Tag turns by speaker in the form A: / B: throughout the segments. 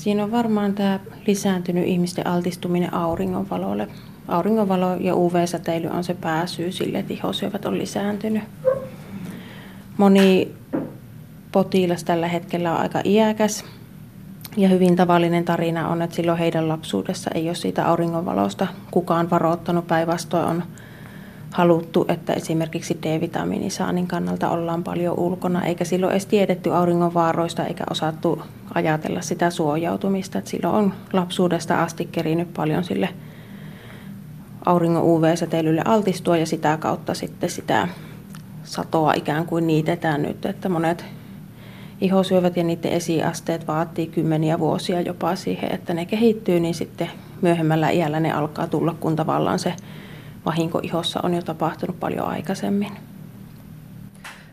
A: Siinä on varmaan tämä lisääntynyt ihmisten altistuminen auringonvalolle. Auringonvalo ja UV-säteily on se pääsyy sille, että ihosyövät on lisääntynyt. Moni potilas tällä hetkellä on aika iäkäs ja hyvin tavallinen tarina on, että silloin heidän lapsuudessa ei ole siitä auringonvalosta kukaan varoittanut. Päinvastoin on haluttu, että esimerkiksi D-vitamiinisaanin kannalta ollaan paljon ulkona, eikä silloin edes tiedetty auringonvaaroista eikä osattu ajatella sitä suojautumista. Että silloin on lapsuudesta asti kerinyt paljon sille auringon UV-säteilylle altistua ja sitä kautta sitten sitä satoa ikään kuin niitetään nyt, että monet ihosyövät ja niiden esiasteet vaatii kymmeniä vuosia jopa siihen, että ne kehittyy, niin sitten myöhemmällä iällä ne alkaa tulla, kun tavallaan se vahinko ihossa on jo tapahtunut paljon aikaisemmin.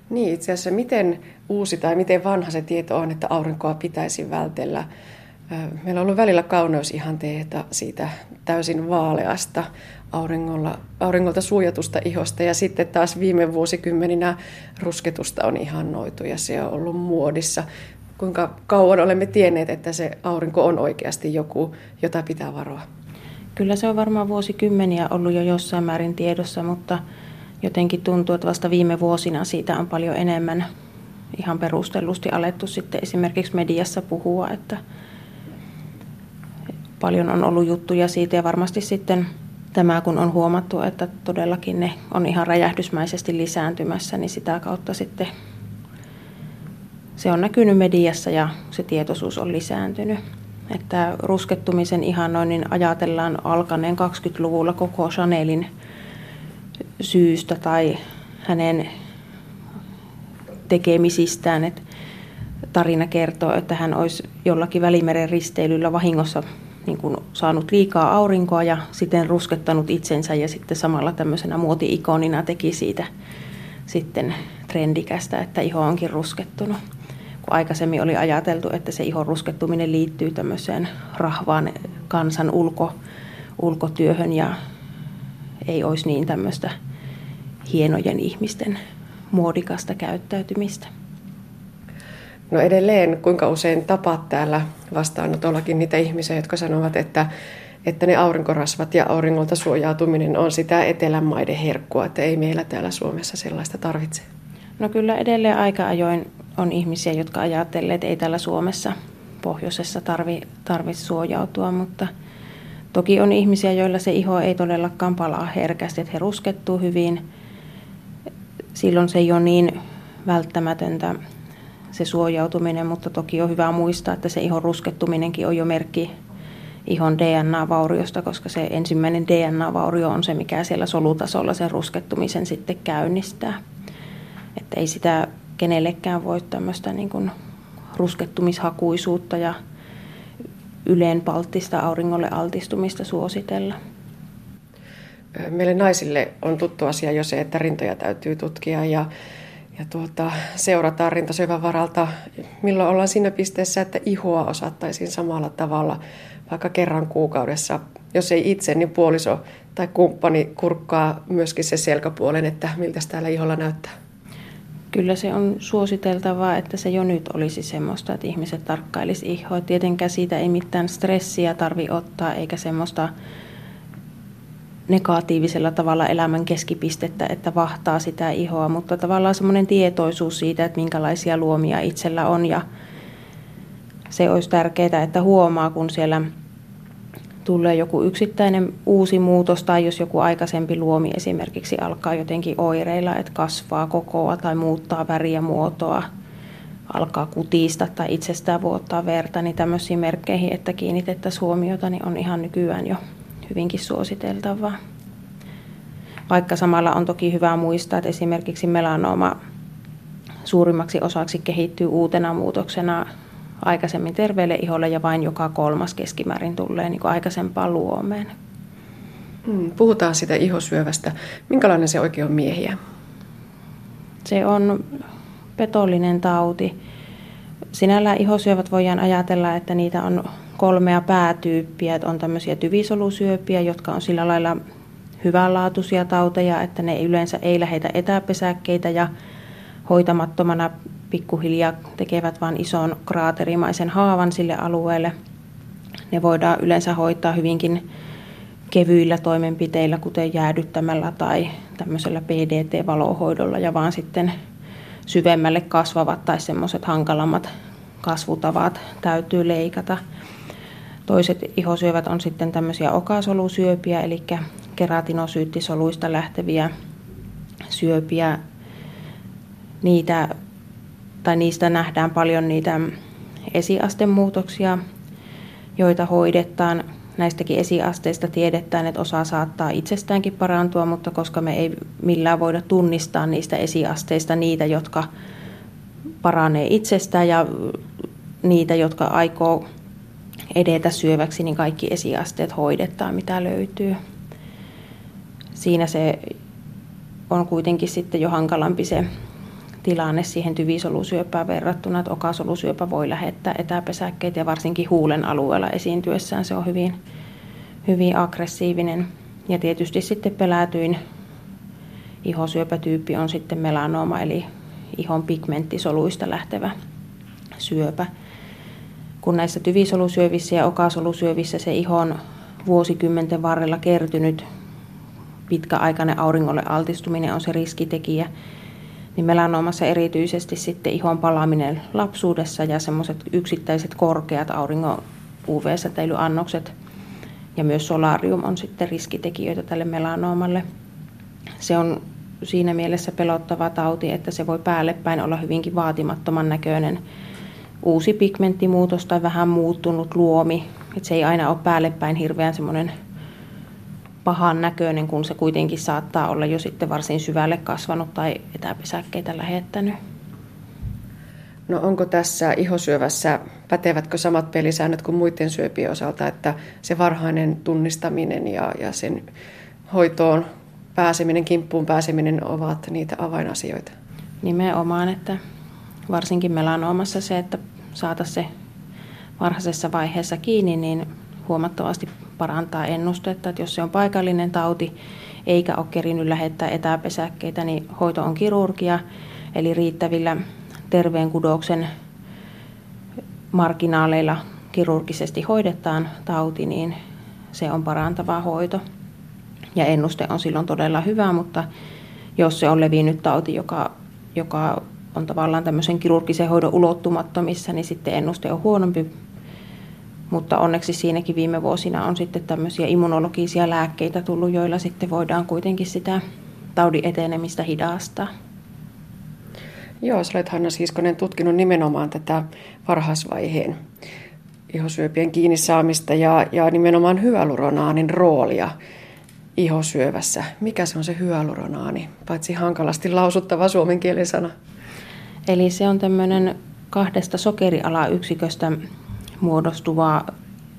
B: Niin, itse asiassa miten uusi tai miten vanha se tieto on, että aurinkoa pitäisi vältellä? Meillä on ollut välillä kauneusihanteita siitä täysin vaaleasta auringolla, auringolta suojatusta ihosta ja sitten taas viime vuosikymmeninä rusketusta on ihannoitu ja se on ollut muodissa. Kuinka kauan olemme tienneet, että se aurinko on oikeasti joku, jota pitää varoa?
A: Kyllä se on varmaan vuosikymmeniä ollut jo jossain määrin tiedossa, mutta jotenkin tuntuu, että vasta viime vuosina siitä on paljon enemmän ihan perustellusti alettu sitten esimerkiksi mediassa puhua, että paljon on ollut juttuja siitä ja varmasti sitten tämä, kun on huomattu, että todellakin ne on ihan räjähdysmäisesti lisääntymässä, niin sitä kautta sitten se on näkynyt mediassa ja se tietoisuus on lisääntynyt. Että ruskettumisen ihannoinnin ajatellaan alkaneen 20-luvulla koko Chanelin syystä tai hänen tekemisistään. Että tarina kertoo, että hän olisi jollakin välimeren risteilyllä vahingossa niin kuin saanut liikaa aurinkoa ja sitten ruskettanut itsensä ja sitten samalla tämmöisenä muoti-ikonina teki siitä sitten trendikästä, että iho onkin ruskettunut. Kun aikaisemmin oli ajateltu, että se ihon ruskettuminen liittyy tämmöiseen rahvaan kansan ulko, ulkotyöhön ja ei olisi niin tämmöistä hienojen ihmisten muodikasta käyttäytymistä.
B: No edelleen, kuinka usein tapaat täällä vastaanotollakin niitä ihmisiä, jotka sanovat, että, että ne aurinkorasvat ja auringolta suojautuminen on sitä etelämaiden herkkua, että ei meillä täällä Suomessa sellaista tarvitse?
A: No kyllä edelleen aika ajoin on ihmisiä, jotka ajattelee, että ei täällä Suomessa pohjoisessa tarvi, tarvi suojautua, mutta toki on ihmisiä, joilla se iho ei todellakaan palaa herkästi, että he ruskettuu hyvin. Silloin se ei ole niin välttämätöntä se suojautuminen, mutta toki on hyvä muistaa, että se ihon ruskettuminenkin on jo merkki ihon DNA-vauriosta, koska se ensimmäinen DNA-vaurio on se, mikä siellä solutasolla sen ruskettumisen sitten käynnistää. Että ei sitä kenellekään voi tämmöistä niin kuin ruskettumishakuisuutta ja yleenpalttista auringolle altistumista suositella.
B: Meille naisille on tuttu asia jo se, että rintoja täytyy tutkia ja ja tuota, seurataan rintasyövän varalta, milloin ollaan siinä pisteessä, että ihoa osattaisiin samalla tavalla vaikka kerran kuukaudessa. Jos ei itse, niin puoliso tai kumppani kurkkaa myöskin se selkäpuolen, että miltä täällä iholla näyttää.
A: Kyllä se on suositeltavaa, että se jo nyt olisi semmoista, että ihmiset tarkkailisi ihoa. Tietenkään siitä ei mitään stressiä tarvi ottaa, eikä semmoista negatiivisella tavalla elämän keskipistettä, että vahtaa sitä ihoa, mutta tavallaan semmoinen tietoisuus siitä, että minkälaisia luomia itsellä on ja se olisi tärkeää, että huomaa, kun siellä tulee joku yksittäinen uusi muutos tai jos joku aikaisempi luomi esimerkiksi alkaa jotenkin oireilla, että kasvaa kokoa tai muuttaa väriä muotoa, alkaa kutista tai itsestään vuottaa verta, niin tämmöisiin merkkeihin, että kiinnitettäisiin huomiota, niin on ihan nykyään jo hyvinkin suositeltavaa. Vaikka samalla on toki hyvä muistaa, että esimerkiksi melanoma suurimmaksi osaksi kehittyy uutena muutoksena aikaisemmin terveelle iholle ja vain joka kolmas keskimäärin tulee niin kuin aikaisempaan luomeen.
B: Hmm, puhutaan sitä ihosyövästä. Minkälainen se oikein on miehiä?
A: Se on petollinen tauti. Sinällään ihosyövät voidaan ajatella, että niitä on kolmea päätyyppiä. Että on tämmöisiä tyvisolusyöpiä, jotka on sillä lailla hyvänlaatuisia tauteja, että ne yleensä ei lähetä etäpesäkkeitä ja hoitamattomana pikkuhiljaa tekevät vain ison kraaterimaisen haavan sille alueelle. ne voidaan yleensä hoitaa hyvinkin kevyillä toimenpiteillä, kuten jäädyttämällä tai tämmöisellä PDT-valohoidolla ja vaan sitten syvemmälle kasvavat tai semmoiset hankalammat kasvutavat täytyy leikata. Toiset ihosyövät on sitten tämmöisiä okasolusyöpiä, eli keratinosyyttisoluista lähteviä syöpiä. Niitä, tai niistä nähdään paljon niitä esiastemuutoksia, joita hoidetaan. Näistäkin esiasteista tiedetään, että osa saattaa itsestäänkin parantua, mutta koska me ei millään voida tunnistaa niistä esiasteista niitä, jotka paranee itsestään ja niitä, jotka aikoo edetä syöväksi, niin kaikki esiasteet hoidetaan, mitä löytyy. Siinä se on kuitenkin sitten jo hankalampi se tilanne siihen tyvisolusyöpään verrattuna, että okasolusyöpä voi lähettää etäpesäkkeitä ja varsinkin huulen alueella esiintyessään se on hyvin, hyvin aggressiivinen. Ja tietysti sitten pelätyin ihosyöpätyyppi on sitten melanooma eli ihon pigmenttisoluista lähtevä syöpä. Kun näissä tyvisolusyövissä ja okasolusyövissä se ihon vuosikymmenten varrella kertynyt pitkäaikainen auringolle altistuminen on se riskitekijä, niin melanoomassa erityisesti sitten ihon palaaminen lapsuudessa ja semmoiset yksittäiset korkeat auringon UV-säteilyannokset ja myös solarium on sitten riskitekijöitä tälle melanoomalle. Se on siinä mielessä pelottava tauti, että se voi päälle päin olla hyvinkin vaatimattoman näköinen uusi pigmenttimuutos tai vähän muuttunut luomi. Että se ei aina ole päälle päin hirveän semmoinen pahan näköinen, kun se kuitenkin saattaa olla jo sitten varsin syvälle kasvanut tai etäpesäkkeitä lähettänyt.
B: No onko tässä ihosyövässä, pätevätkö samat pelisäännöt kuin muiden syöpien osalta, että se varhainen tunnistaminen ja, ja sen hoitoon pääseminen, kimppuun pääseminen ovat niitä avainasioita?
A: Nimenomaan, että varsinkin melanoomassa se, että saataisiin se varhaisessa vaiheessa kiinni, niin huomattavasti parantaa ennustetta. Että jos se on paikallinen tauti eikä ole kerinyt lähettää etäpesäkkeitä, niin hoito on kirurgia, eli riittävillä terveen kudoksen marginaaleilla kirurgisesti hoidetaan tauti, niin se on parantava hoito. Ja ennuste on silloin todella hyvä, mutta jos se on levinnyt tauti, joka, joka on tavallaan tämmöisen kirurgisen hoidon ulottumattomissa, niin sitten ennuste on huonompi. Mutta onneksi siinäkin viime vuosina on sitten tämmöisiä immunologisia lääkkeitä tullut, joilla sitten voidaan kuitenkin sitä taudin etenemistä hidastaa.
B: Joo, sä olet Hanna Siiskonen tutkinut nimenomaan tätä varhaisvaiheen ihosyöpien kiinni saamista ja, ja nimenomaan hyaluronaanin roolia ihosyövässä. Mikä se on se hyaluronaani, paitsi hankalasti lausuttava suomen kielen sana?
A: Eli se on tämmöinen kahdesta sokerialayksiköstä muodostuva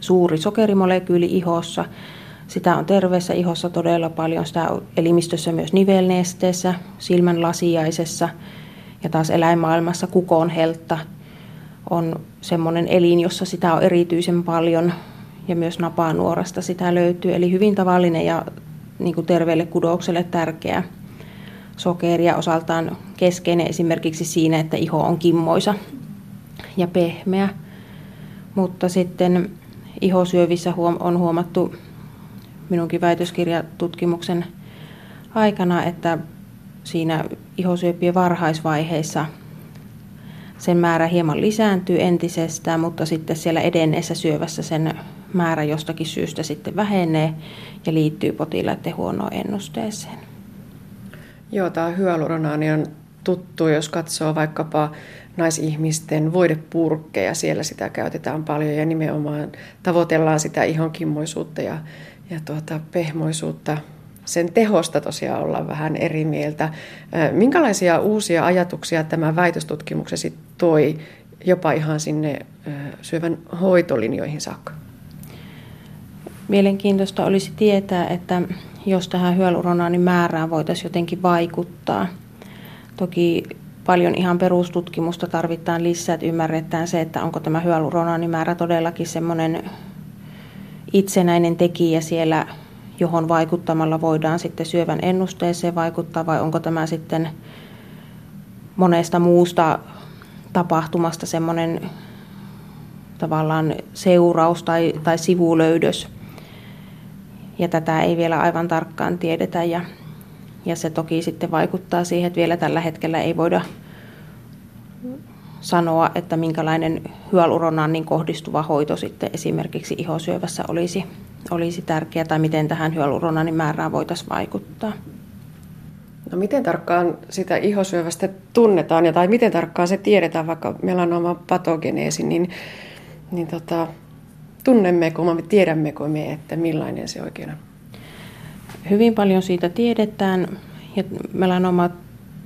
A: suuri sokerimolekyyli ihossa. Sitä on terveessä ihossa todella paljon, sitä on elimistössä myös nivelnesteessä, silmän lasiaisessa ja taas eläinmaailmassa kukon heltta on semmoinen elin, jossa sitä on erityisen paljon ja myös napanuorasta sitä löytyy. Eli hyvin tavallinen ja niin kuin terveelle kudokselle tärkeä sokeri ja osaltaan keskeinen esimerkiksi siinä, että iho on kimmoisa ja pehmeä. Mutta sitten ihosyövissä on huomattu minunkin väitöskirjatutkimuksen aikana, että siinä ihosyöpien varhaisvaiheissa sen määrä hieman lisääntyy entisestään, mutta sitten siellä edenneessä syövässä sen määrä jostakin syystä sitten vähenee ja liittyy potilaiden huonoon ennusteeseen.
B: Joo, tämä hyaluronaani on tuttu, jos katsoo vaikkapa naisihmisten voidepurkkeja. Siellä sitä käytetään paljon ja nimenomaan tavoitellaan sitä ihonkimmoisuutta ja, ja tuota, pehmoisuutta. Sen tehosta tosiaan ollaan vähän eri mieltä. Minkälaisia uusia ajatuksia tämä väitöstutkimuksesi toi jopa ihan sinne syövän hoitolinjoihin saakka?
A: Mielenkiintoista olisi tietää, että jos tähän hyaluronaanin määrään voitaisiin jotenkin vaikuttaa. Toki paljon ihan perustutkimusta tarvitaan lisää, että ymmärretään se, että onko tämä hyaluronaanimäärä todellakin semmoinen itsenäinen tekijä siellä, johon vaikuttamalla voidaan sitten syövän ennusteeseen vaikuttaa, vai onko tämä sitten monesta muusta tapahtumasta semmoinen tavallaan seuraus tai, tai sivulöydös. Ja tätä ei vielä aivan tarkkaan tiedetä ja, ja se toki sitten vaikuttaa siihen, että vielä tällä hetkellä ei voida sanoa, että minkälainen hyaluronannin kohdistuva hoito sitten esimerkiksi ihosyövässä olisi, olisi tärkeä tai miten tähän hyaluronannin määrään voitaisiin vaikuttaa.
B: No miten tarkkaan sitä ihosyövästä tunnetaan ja tai miten tarkkaan se tiedetään vaikka melanoma patogeneesi, niin, niin tota, tunnemmeko me, tiedämmekö me, että millainen se oikein on?
A: Hyvin paljon siitä tiedetään ja melanoma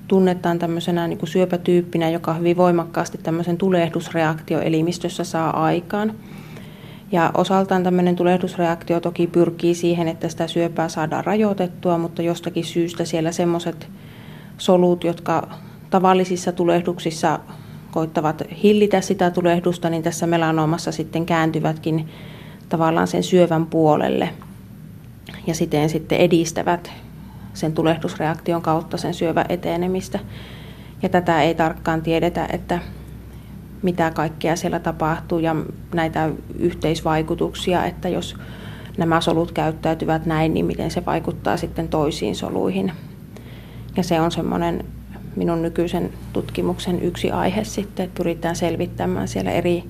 A: tunnetaan tämmöisenä niin kuin syöpätyyppinä, joka hyvin voimakkaasti tämmöisen tulehdusreaktio elimistössä saa aikaan. Ja osaltaan tämmöinen tulehdusreaktio toki pyrkii siihen, että sitä syöpää saadaan rajoitettua, mutta jostakin syystä siellä semmoiset solut, jotka tavallisissa tulehduksissa koittavat hillitä sitä tulehdusta, niin tässä melanomassa sitten kääntyvätkin tavallaan sen syövän puolelle ja siten sitten edistävät sen tulehdusreaktion kautta sen syövän etenemistä. Ja tätä ei tarkkaan tiedetä, että mitä kaikkea siellä tapahtuu ja näitä yhteisvaikutuksia, että jos nämä solut käyttäytyvät näin, niin miten se vaikuttaa sitten toisiin soluihin. Ja se on semmoinen minun nykyisen tutkimuksen yksi aihe sitten, että pyritään selvittämään siellä eri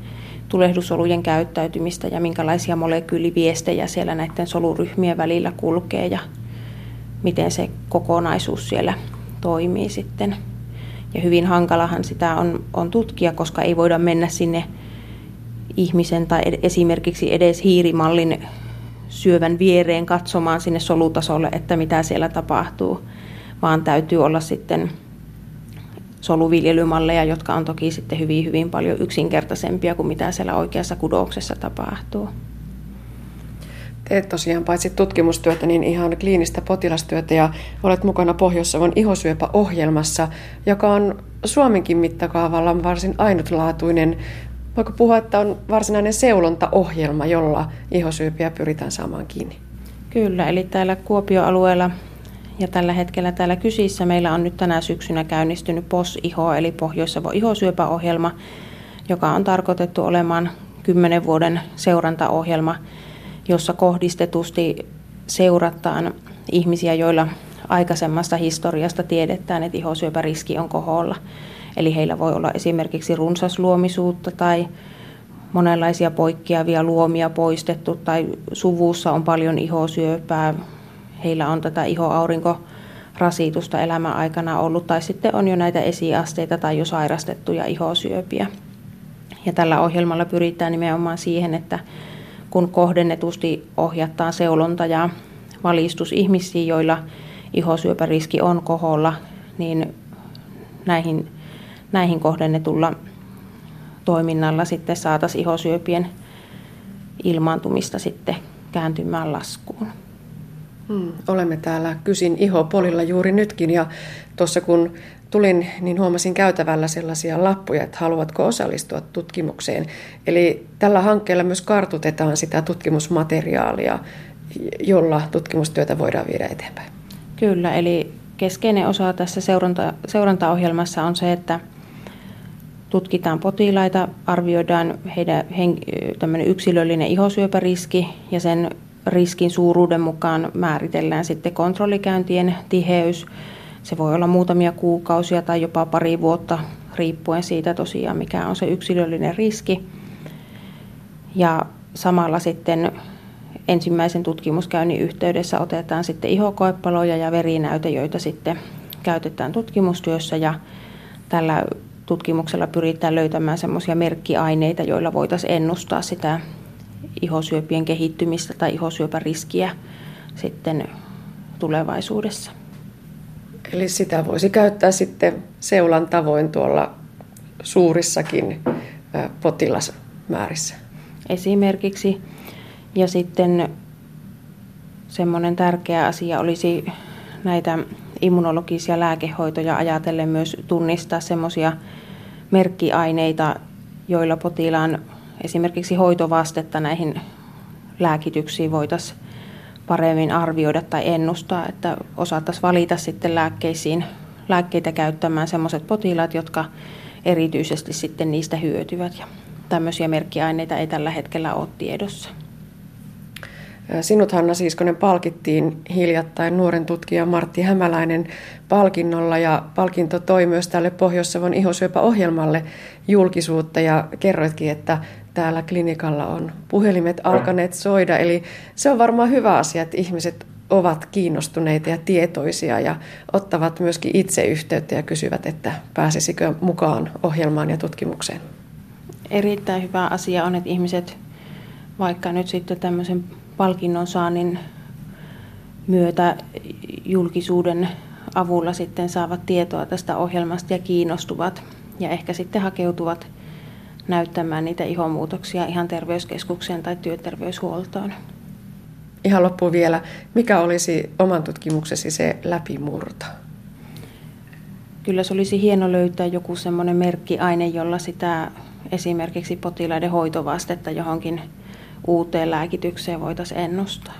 A: tulehdussolujen käyttäytymistä ja minkälaisia molekyyliviestejä siellä näiden soluryhmien välillä kulkee ja miten se kokonaisuus siellä toimii sitten. Ja hyvin hankalahan sitä on, on tutkia, koska ei voida mennä sinne ihmisen tai esimerkiksi edes hiirimallin syövän viereen katsomaan sinne solutasolle, että mitä siellä tapahtuu, vaan täytyy olla sitten soluviljelymalleja, jotka on toki sitten hyvin, hyvin paljon yksinkertaisempia kuin mitä siellä oikeassa kudoksessa tapahtuu.
B: Teet tosiaan paitsi tutkimustyötä, niin ihan kliinistä potilastyötä ja olet mukana Pohjois-Savon ihosyöpäohjelmassa, joka on Suomenkin mittakaavalla varsin ainutlaatuinen. Voiko puhua, että on varsinainen seulontaohjelma, jolla ihosyöpiä pyritään saamaan kiinni?
A: Kyllä, eli täällä Kuopio-alueella ja tällä hetkellä täällä Kysissä meillä on nyt tänä syksynä käynnistynyt POS-iho, eli Pohjois-Savon ihosyöpäohjelma, joka on tarkoitettu olemaan 10 vuoden seurantaohjelma – jossa kohdistetusti seurataan ihmisiä, joilla aikaisemmasta historiasta tiedetään, että ihosyöpäriski on koholla. Eli heillä voi olla esimerkiksi runsasluomisuutta tai monenlaisia poikkeavia luomia poistettu tai suvussa on paljon ihosyöpää. Heillä on tätä ihoaurinkorasitusta elämän aikana ollut tai sitten on jo näitä esiasteita tai jo sairastettuja ihosyöpiä. Ja tällä ohjelmalla pyritään nimenomaan siihen, että kun kohdennetusti ohjataan seulonta ja valistus ihmisiin, joilla ihosyöpäriski on koholla, niin näihin, näihin kohdennetulla toiminnalla sitten saataisiin ihosyöpien ilmaantumista sitten kääntymään laskuun.
B: Hmm, olemme täällä Kysin ihopolilla juuri nytkin ja tuossa kun tulin, niin huomasin käytävällä sellaisia lappuja, että haluatko osallistua tutkimukseen. Eli tällä hankkeella myös kartutetaan sitä tutkimusmateriaalia, jolla tutkimustyötä voidaan viedä eteenpäin.
A: Kyllä, eli keskeinen osa tässä seuranta, seurantaohjelmassa on se, että tutkitaan potilaita, arvioidaan heidän hen, yksilöllinen ihosyöpäriski ja sen riskin suuruuden mukaan määritellään sitten kontrollikäyntien tiheys, se voi olla muutamia kuukausia tai jopa pari vuotta riippuen siitä tosiaan, mikä on se yksilöllinen riski. Ja samalla sitten ensimmäisen tutkimuskäynnin yhteydessä otetaan sitten ihokoepaloja ja verinäyte, joita sitten käytetään tutkimustyössä ja tällä tutkimuksella pyritään löytämään semmoisia merkkiaineita, joilla voitaisiin ennustaa sitä ihosyöpien kehittymistä tai ihosyöpäriskiä sitten tulevaisuudessa.
B: Eli sitä voisi käyttää sitten seulan tavoin tuolla suurissakin potilasmäärissä.
A: Esimerkiksi. Ja sitten semmoinen tärkeä asia olisi näitä immunologisia lääkehoitoja ajatellen myös tunnistaa semmoisia merkkiaineita, joilla potilaan esimerkiksi hoitovastetta näihin lääkityksiin voitaisiin paremmin arvioida tai ennustaa, että osattaisiin valita sitten lääkkeisiin, lääkkeitä käyttämään sellaiset potilaat, jotka erityisesti sitten niistä hyötyvät. Ja tämmöisiä merkkiaineita ei tällä hetkellä ole tiedossa.
B: Sinut Hanna Siiskonen palkittiin hiljattain nuoren tutkija Martti Hämäläinen palkinnolla ja palkinto toi myös tälle Pohjois-Savon ihosyöpäohjelmalle julkisuutta ja kerroitkin, että täällä klinikalla on puhelimet alkaneet soida. Eli se on varmaan hyvä asia, että ihmiset ovat kiinnostuneita ja tietoisia ja ottavat myöskin itse yhteyttä ja kysyvät, että pääsisikö mukaan ohjelmaan ja tutkimukseen.
A: Erittäin hyvä asia on, että ihmiset vaikka nyt sitten tämmöisen palkinnon saannin myötä julkisuuden avulla sitten saavat tietoa tästä ohjelmasta ja kiinnostuvat ja ehkä sitten hakeutuvat näyttämään niitä ihomuutoksia ihan terveyskeskukseen tai työterveyshuoltoon.
B: Ihan loppuun vielä, mikä olisi oman tutkimuksesi se läpimurto?
A: Kyllä se olisi hieno löytää joku semmoinen merkkiaine, jolla sitä esimerkiksi potilaiden hoitovastetta johonkin uuteen lääkitykseen voitaisiin ennustaa.